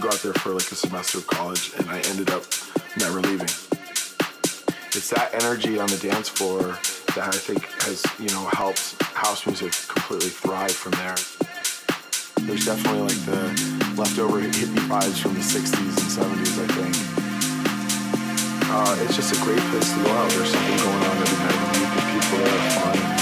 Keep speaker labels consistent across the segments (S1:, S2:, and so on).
S1: to go out there for like a semester of college, and I ended up never leaving. It's that energy on the dance floor that I think has, you know, helped house music completely thrive from there. There's definitely like the leftover hippie vibes from the 60s and 70s, I think. Uh, it's just a great place to go out. There's something going on every night. The people are fun.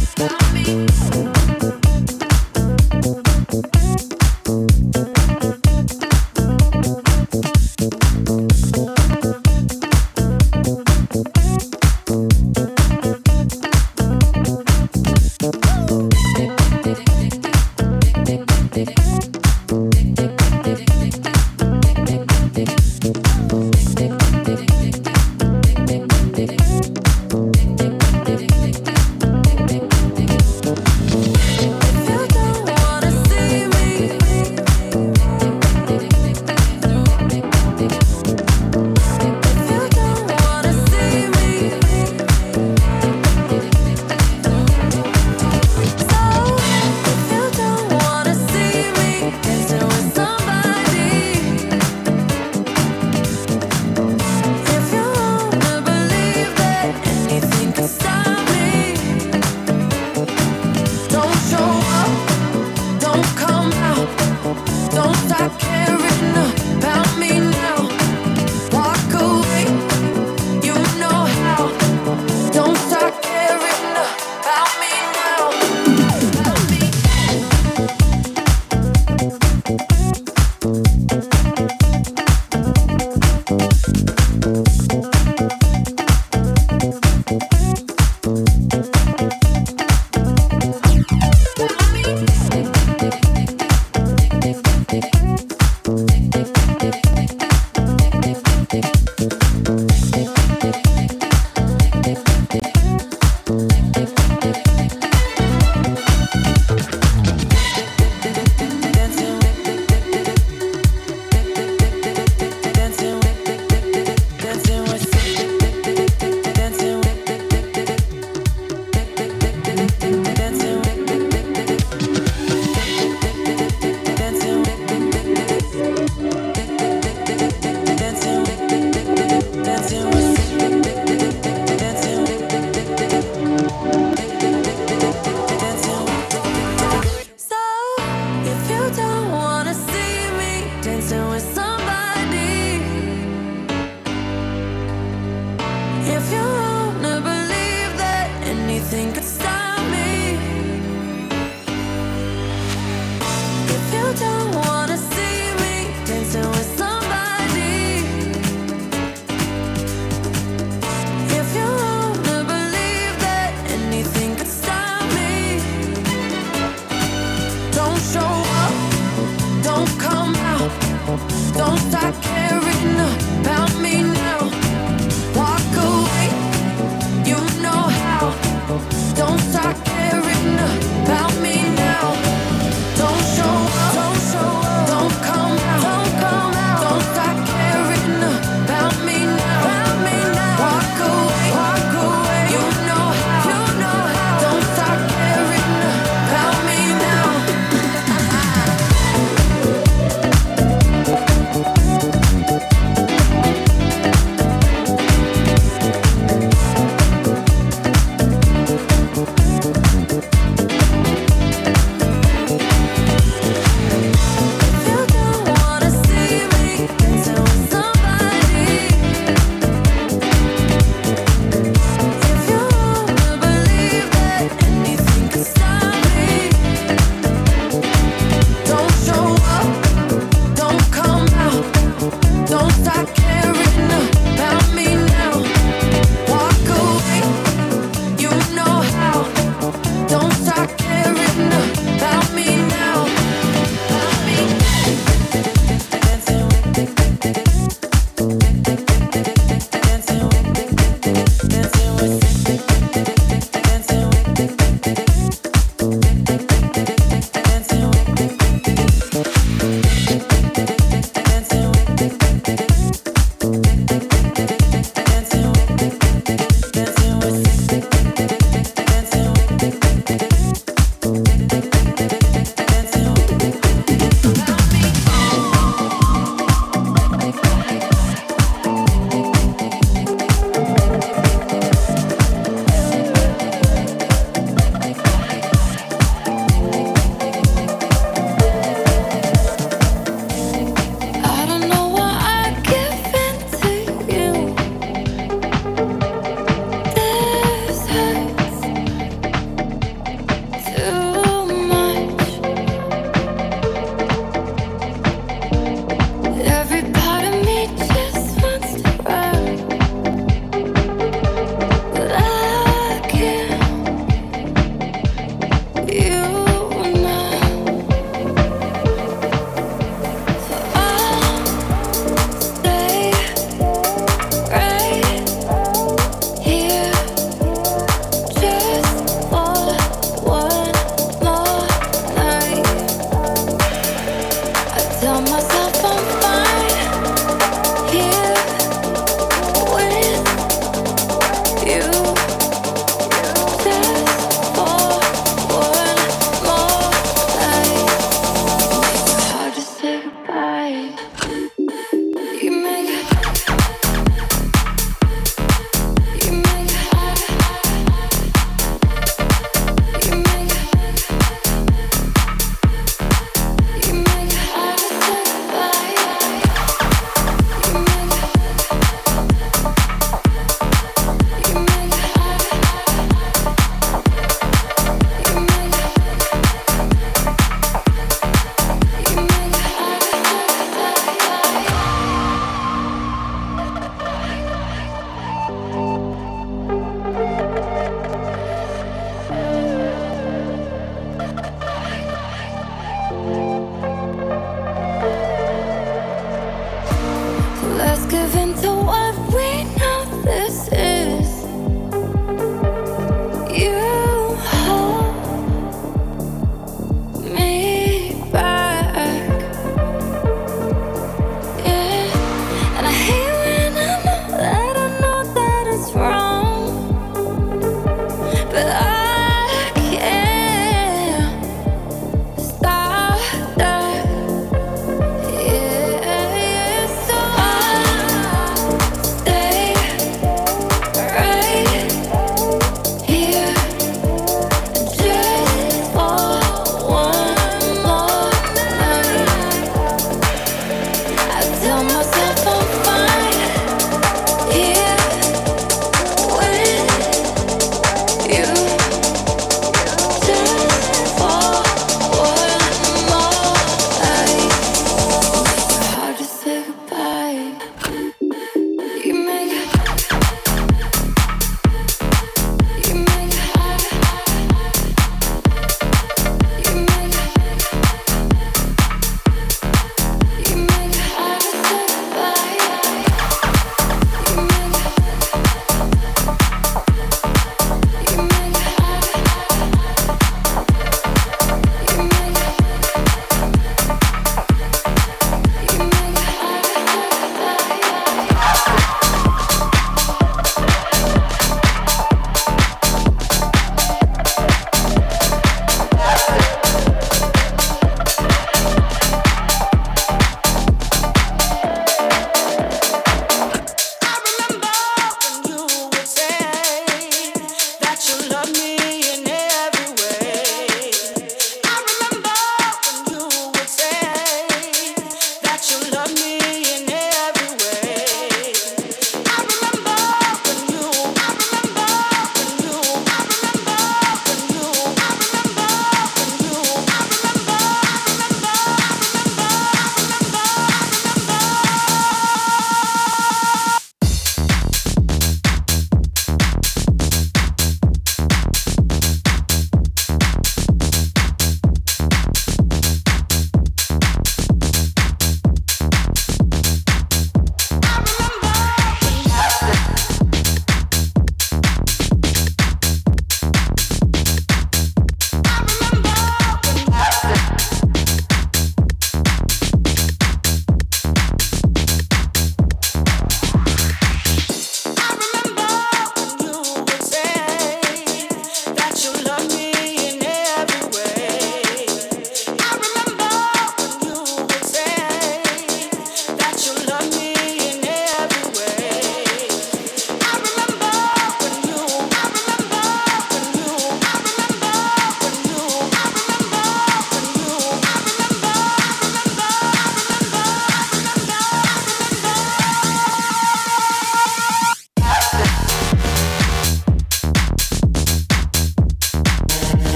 S2: Stop me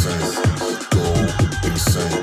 S2: you make me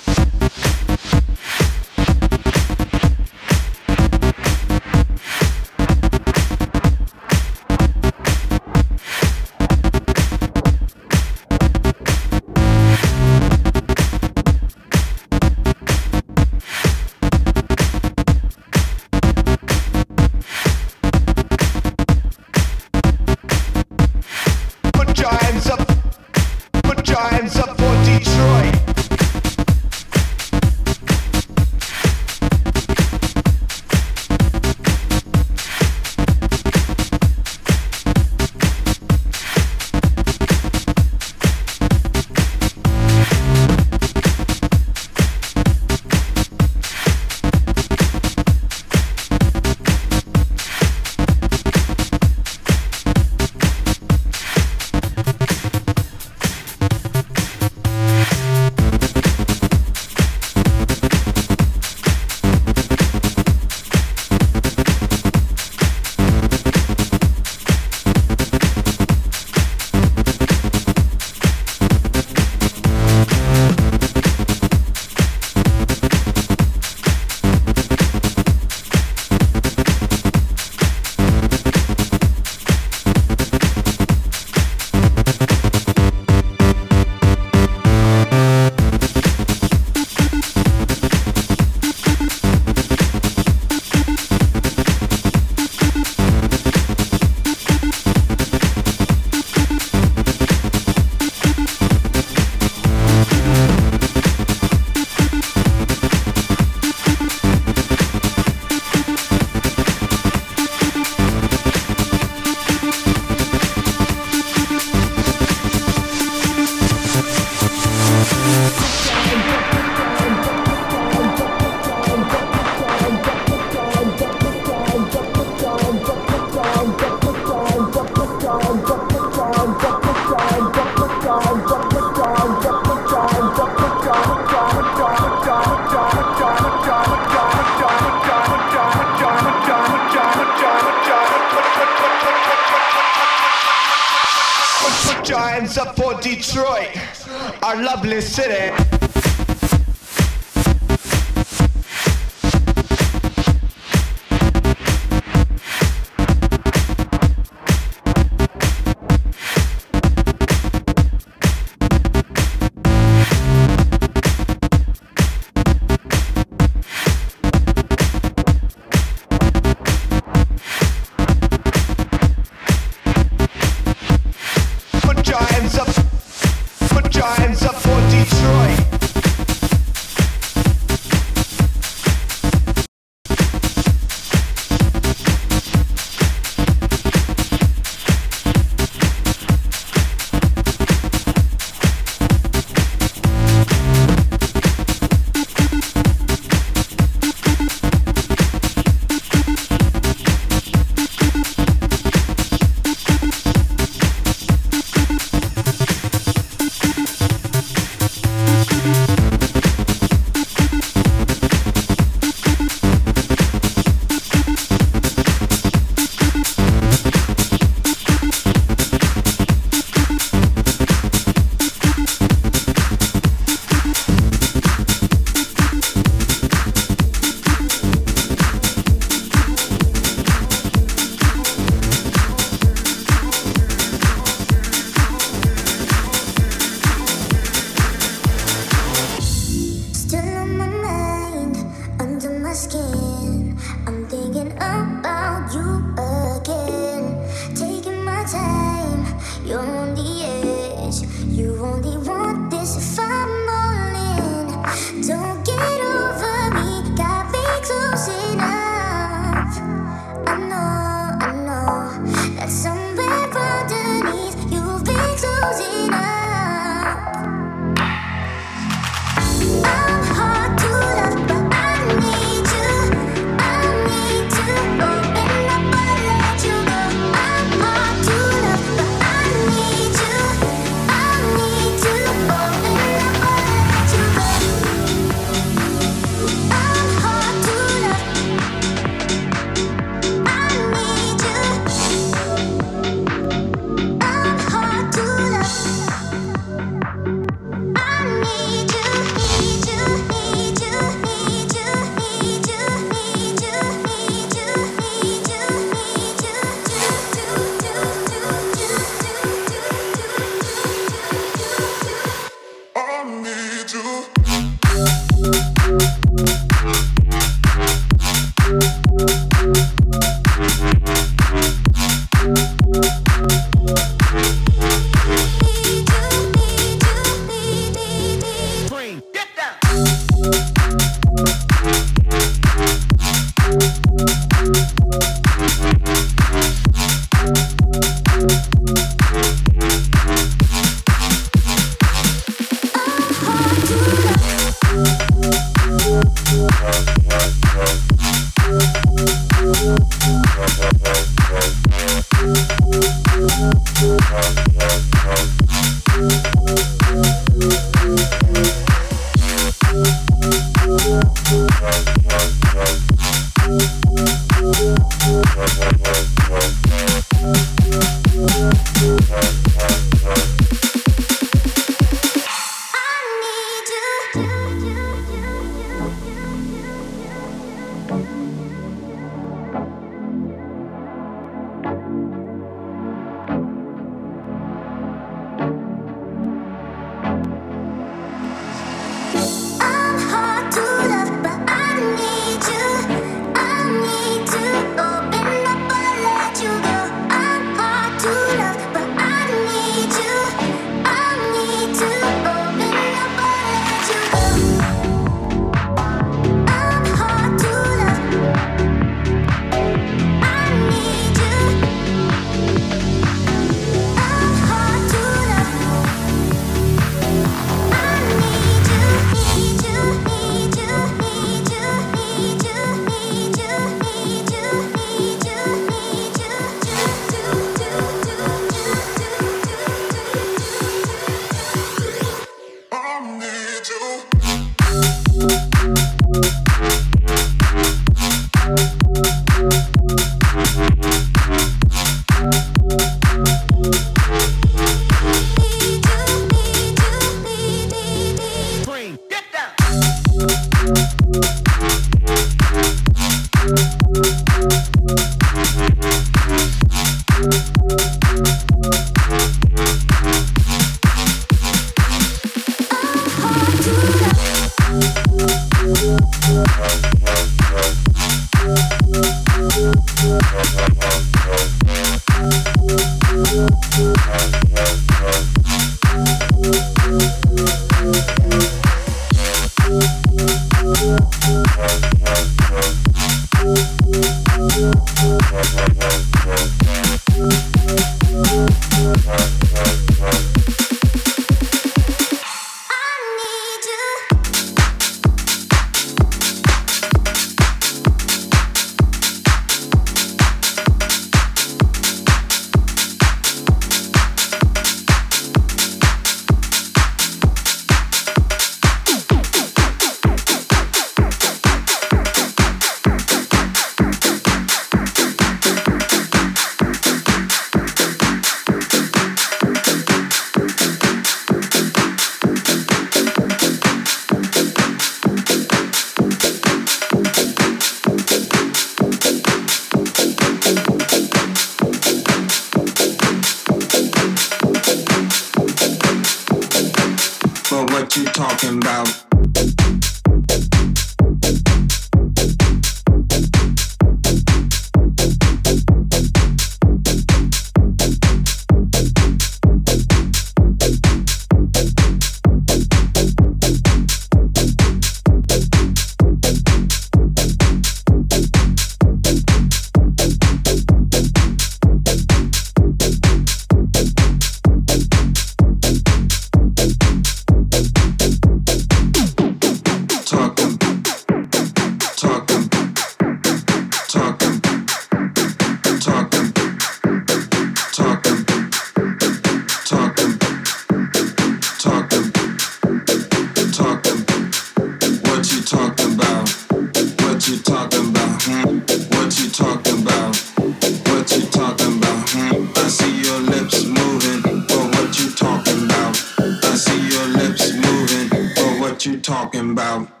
S3: talking about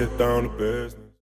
S3: get down,